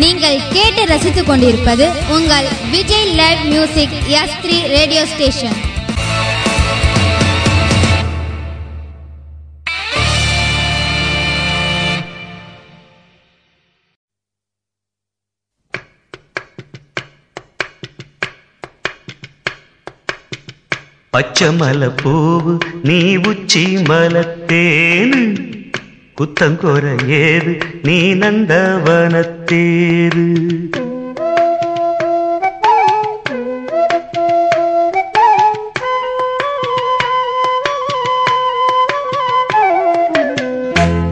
நீங்கள் கேட்டு ரசித்துக் கொண்டிருப்பது உங்கள் Vijay live music S three radio station பச்சமல பூவு நீ உச்சி மலத்தேனு குத்தங்கொர ஏது நீ நந்தவனத்தேரு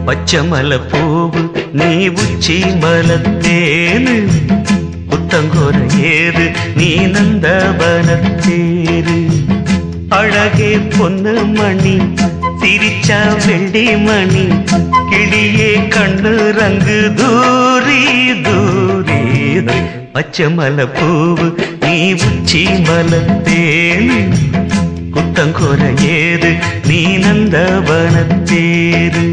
பச்சமல பூவு நீ உச்சி மலத்தேனு. புத்தங்கோர ஏது நீ நந்தவனத்தேரு அழகே பொன்னு மணி சிரிச்சா வெள்ளி மணி. கிளியே கண்டு ரங்கு தூரி தூரி பச்சைமல பூவு நீ உச்சி மலத்தேனு குத்தங்கொர ஏது நீ நந்தவனத்தேரு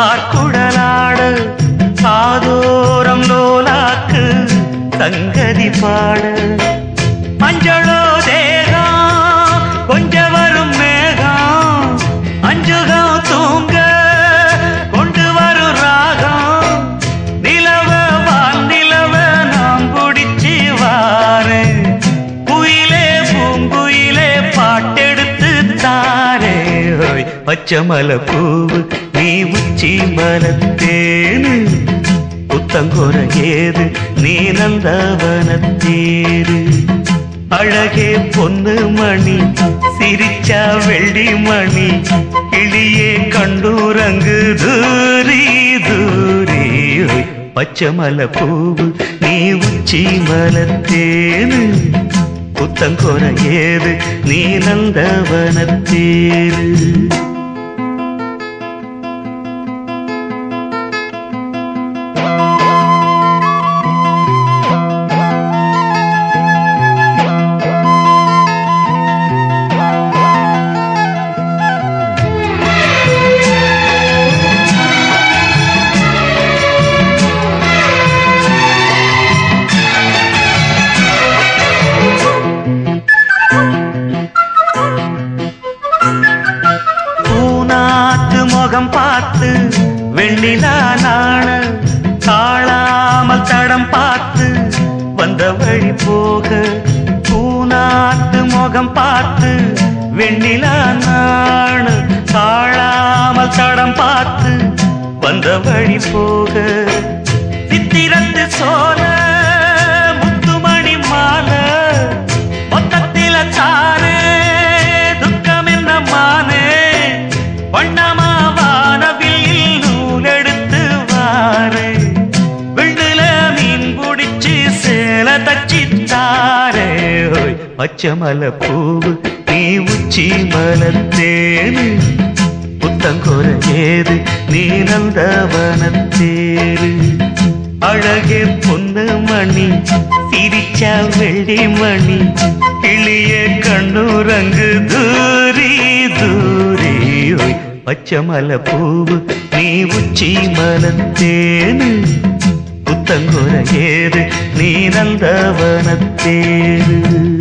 கார்குடலாட சாதோரம் லோலாக்கு சங்கதி பாடு. மஞ்சளோ தேகம் கொஞ்ச வரும் மேகம் அஞ்சுகம் தூங்க கொண்டு வரும் ராகம் நிலவ வான் நிலவ நாம் குடிச்சு வாரு. குயிலே பூங்குயிலே பாட்டெடுத்து தாரே. பச்சமல பச்சைமல பூவு நீ உச்சி மலத்தேனு புத்தங்கொர ஏது நீ நந்தவனத்தேரு அழகே பொன்னு மணி சிரிச்சா வெள்ளி மணி கிளியே கண்டூரங்கு தூரி தூரி. பச்சமல பூவு நீ உச்சி மலத்தேனு புத்தங்கொர ஏது நீ நந்தவனத்தேரு போக சித்திரத்து சோழ முத்துமணி மாலை. மொத்தத்தில தாரே துக்கம் என்ன மானே? வண்ணமா வானவில் நூலெடுத்து வாரு. விண்ணுல மீன் பிடிச்சு சேல தச்சித்தாரே. பச்சை மலை பூவு நீ உச்சி மலத்தேனு. புத்தங்கொர ஏது நீ நந்தவனத்தேரு அழகே பொண்ணு மணி சிரிச்சா வெள்ளி மணி கிளிய கண்ணுரங்கு தூரி தூரி பச்சமல பூவு நீ உச்சி மலத்தேனு. புத்தங்கொர ஏது நீ நந்தவனத்தேரு ஆ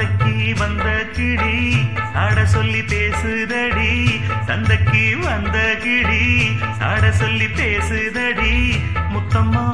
சந்தைக்கு வந்த கிடி சாட சொல்லி பேசுதடி. சந்தைக்கு வந்த கிடி சாட சொல்லி பேசுதடி. முத்தம்மா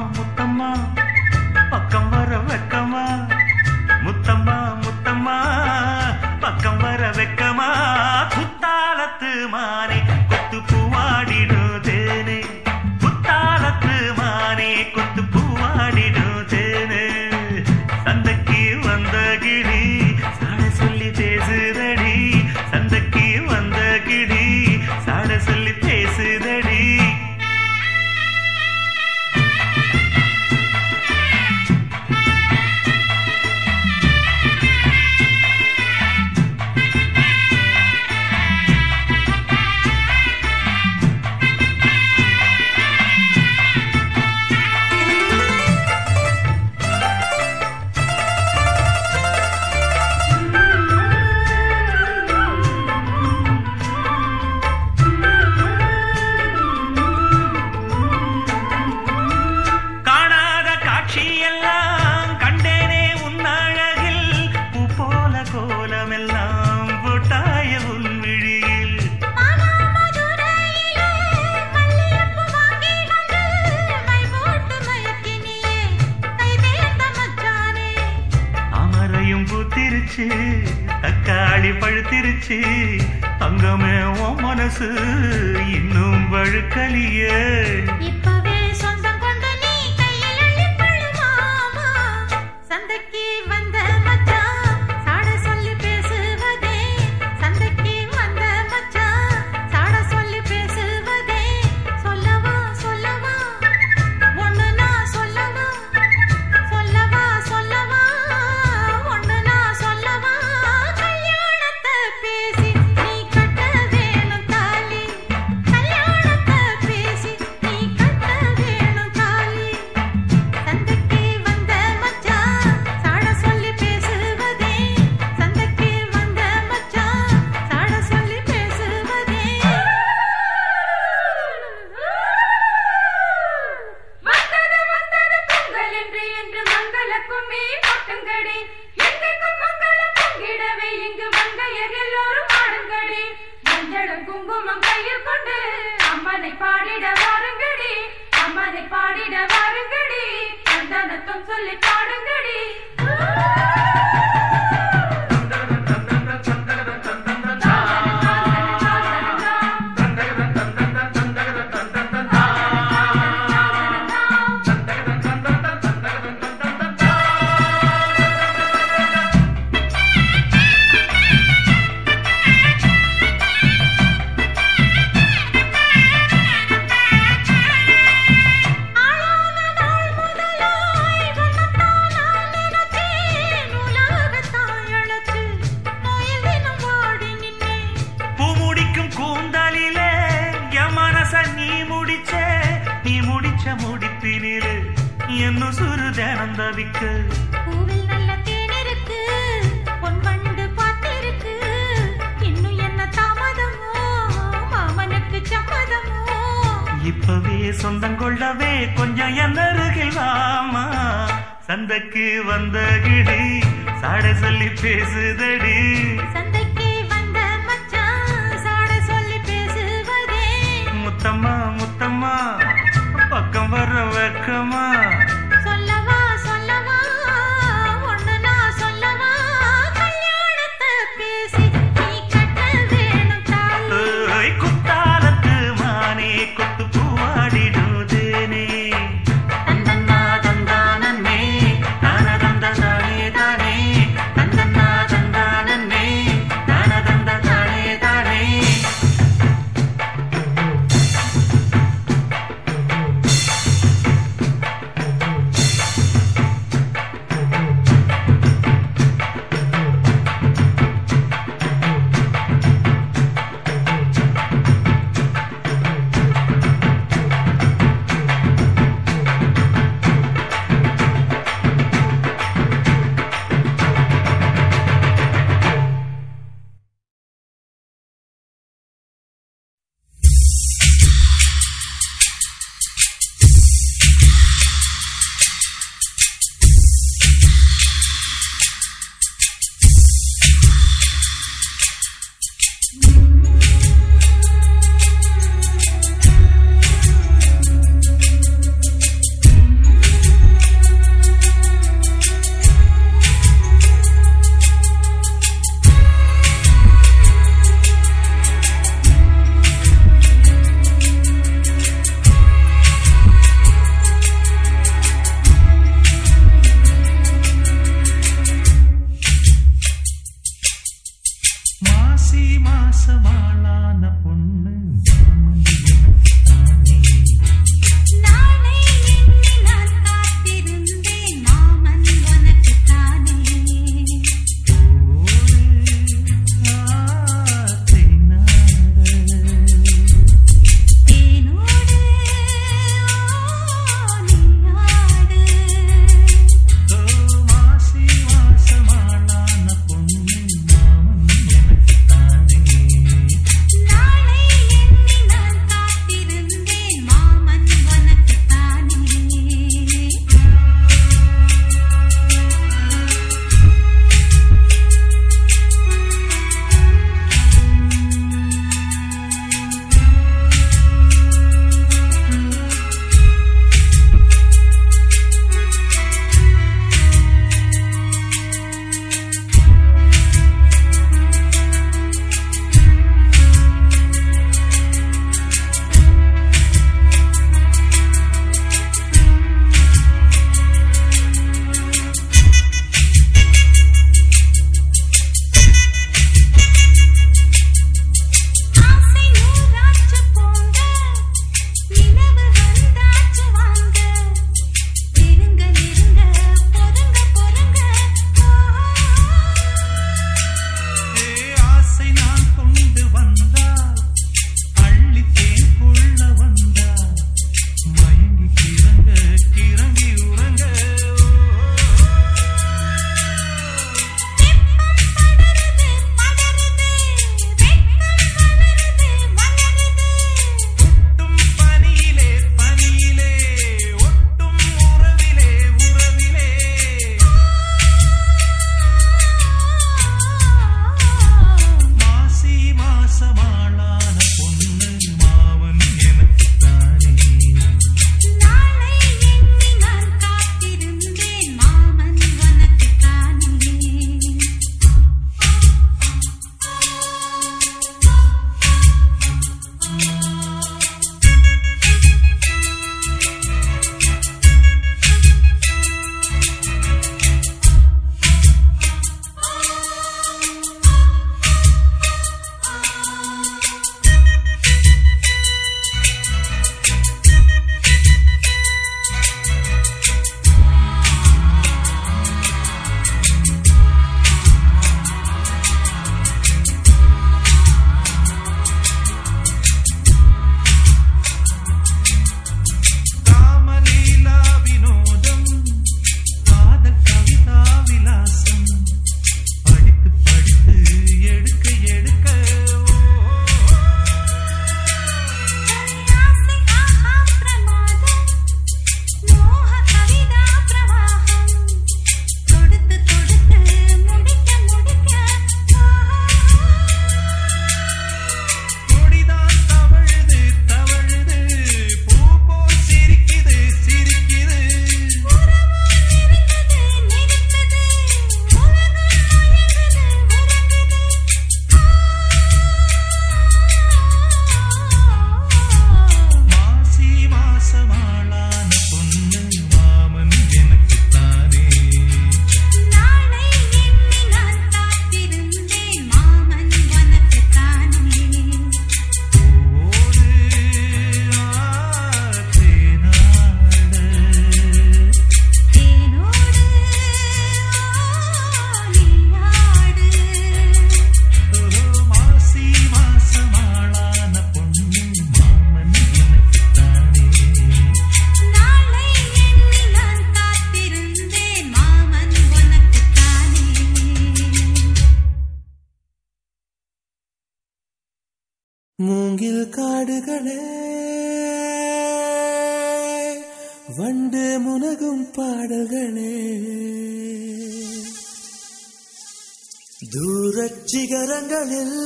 தூரச் சிகரங்களில்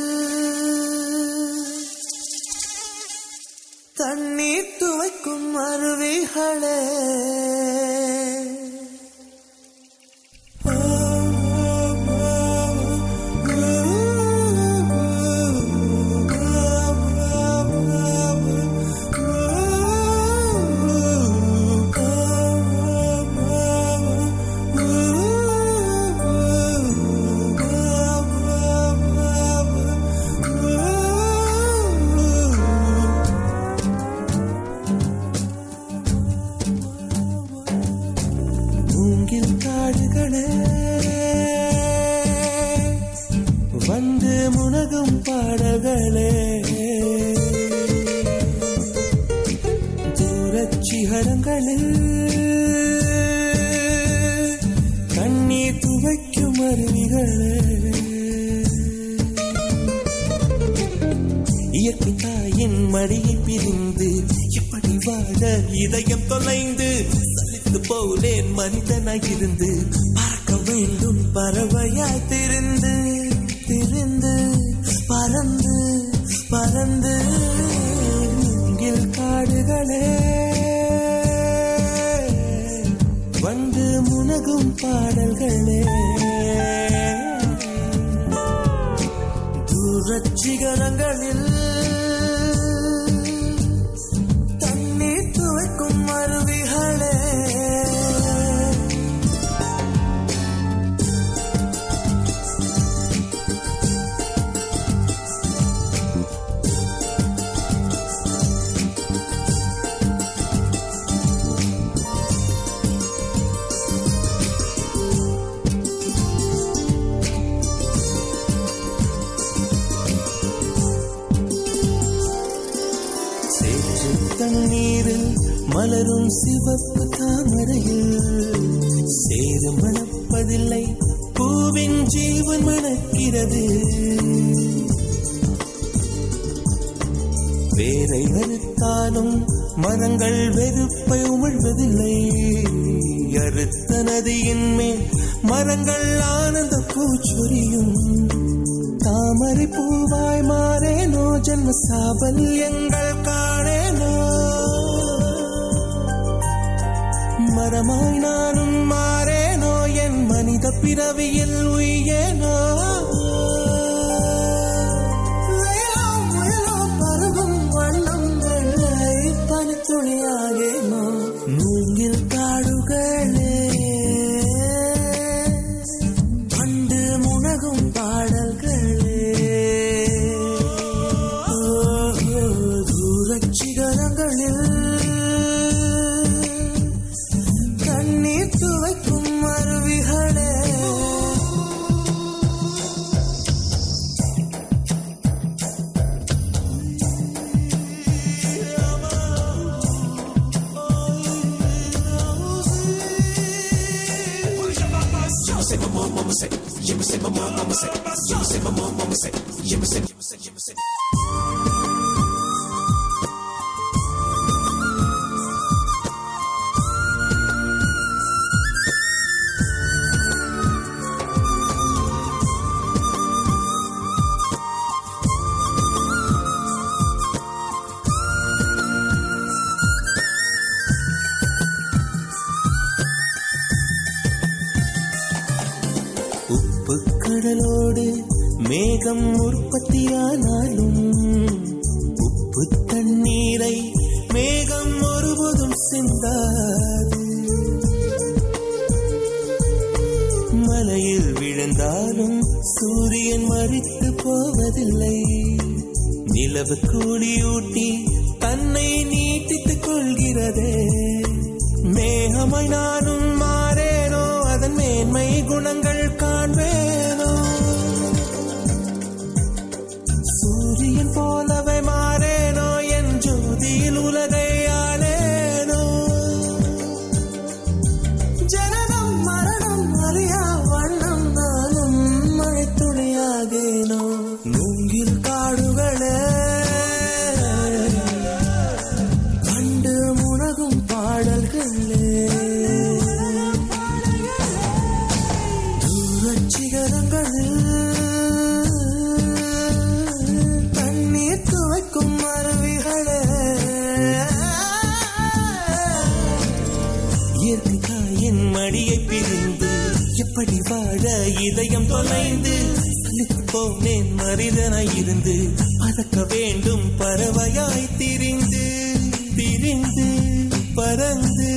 தண்ணீர் துவைக்கும் துவைக்கும் இயற்கை தாயின் மடியை பிரிந்து எப்படி வாழ இதயம் தொலைந்து சலித்து போலேன் மனிதனாக இருந்து பறக்க வேண்டும் பறவையாய் திருந்து திருந்து பறந்து பறந்து மூங்கில் காடுகளே. வந்து முனகும் பாடல்களே. தூரச் மலரும் சிவப்பு தாமரையில் சேது மணப்பதில்லை பூவின் ஜீவன் மணக்கிறது. வேரை வெறுத்தாலும் மரங்கள் வெறுப்பை உமிழ்வதில்லை. அறுத்த நதியின் மேல் மரங்கள் ஆனந்த பூச்சொரியும். தாமரை பூவாய் மாறேனோ ஜன்ம சாபல்யங்கள் கா மரமாய் நானும் மாறேனோ? என் மனித பிறவியில் உயேனோ உப்பு கடலோடு மேகம் உற்பத்தியானாலும் உப்பு தண்ணீரை மேகம் ஒருபோதும் சிந்தாது. மலையில் விழுந்தாலும் சூரியன் மறித்து போவதில்லை. நிலவு கூலியூட்டி தன்னை நீட்டித்துக் கொள்கிறதே. மேகமாய் நானும் மாறேனோ அதன் மேன்மை குணங்கள் சிகரங்களில் தண்ணீர் துவைக்கும் அருவிகளே இயற்கை தாயின் மடியை பிரிந்து எப்படி வாழ இதயம் தொலைந்து போனேன் மனிதனாய் இருந்து பறக்க வேண்டும் பறவையாய் திரிந்து திரிந்து பறந்து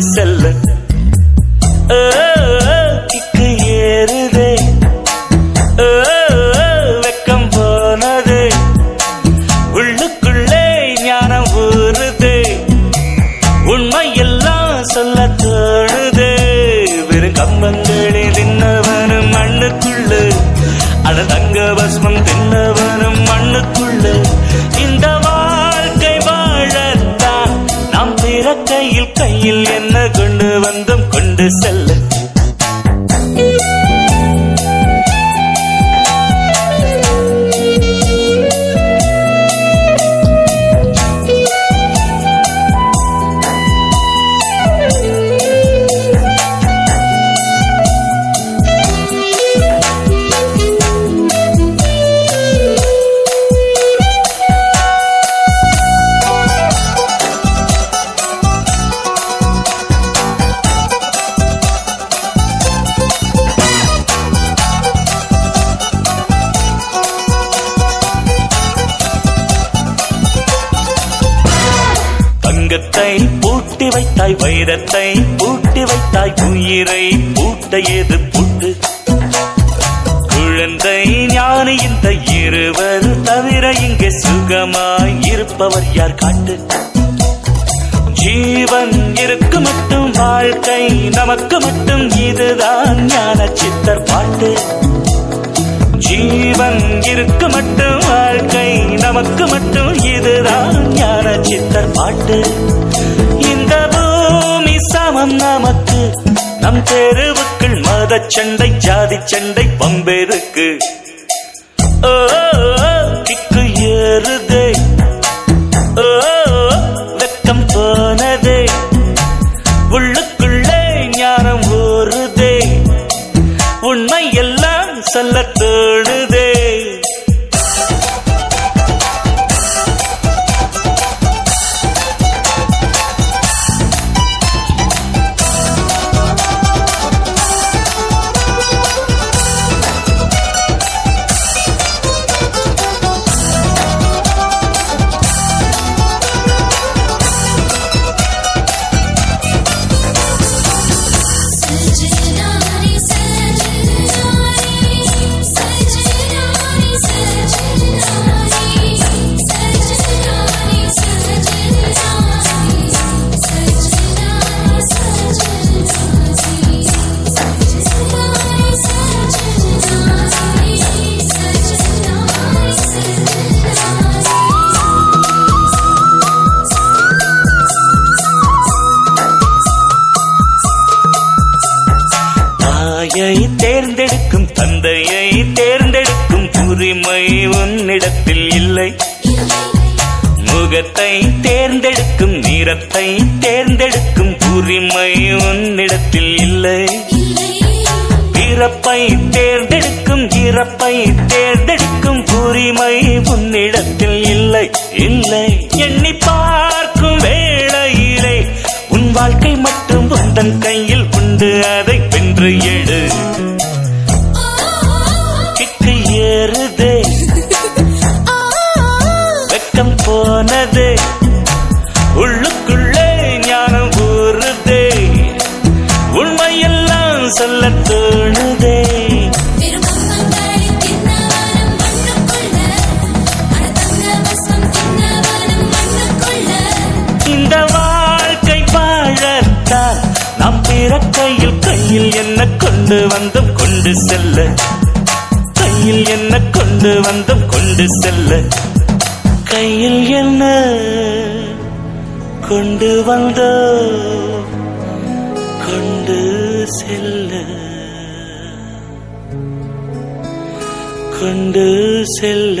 செல்ல es el பூட்ட ஏது புட்டு. குழந்தை ஞானி இந்த இருவர் தவிர இங்கே சுகமாய் இருப்பவர் யார் காட்டு? ஜீவன் இருக்கு மட்டும் வாழ்க்கை நமக்கு மட்டும் இதுதான் ஞான சித்தர் பாட்டு. ஜீவன் இருக்கு மட்டும் வாழ்க்கை நமக்கு மட்டும் இதுதான் ஞான சித்தர் பாட்டு. இந்த பூமி சமம் நமக்கு நம் தெரு மத சண்டை ஜாதி சண்டை பம்பேருக்கு. ஓ. தாயை தேர்ந்தெடுக்கும் தந்தையை தேர்ந்தெடுக்கும் உரிமை உன்னிடத்தில் இல்லை. முகத்தை தேர்ந்தெடுக்கும் நிறத்தை தேர்ந்தெடுக்கும் உரிமை உன்னிடத்தில் இல்லை. பிறப்பை தேர்ந்தெடுக்கும் இறப்பை தேர்ந்தெடுக்கும் உரிமை உன்னிடத்தில் இல்லை. இல்லை. எண்ணி பார்க்கும் வேளையிலே உன் வாழ்க்கை மட்டும் உந்தன் கையில் நாம் பிறக்கையில் கையில் என்ன கொண்டு வந்தும் கொண்டு செல்ல? கையில் என்ன கொண்டு வந்தும் கொண்டு செல்ல? கையில் என்ன கொண்டு வந்தோ? கொண்டு செல்ல. கொண்டு செல்ல.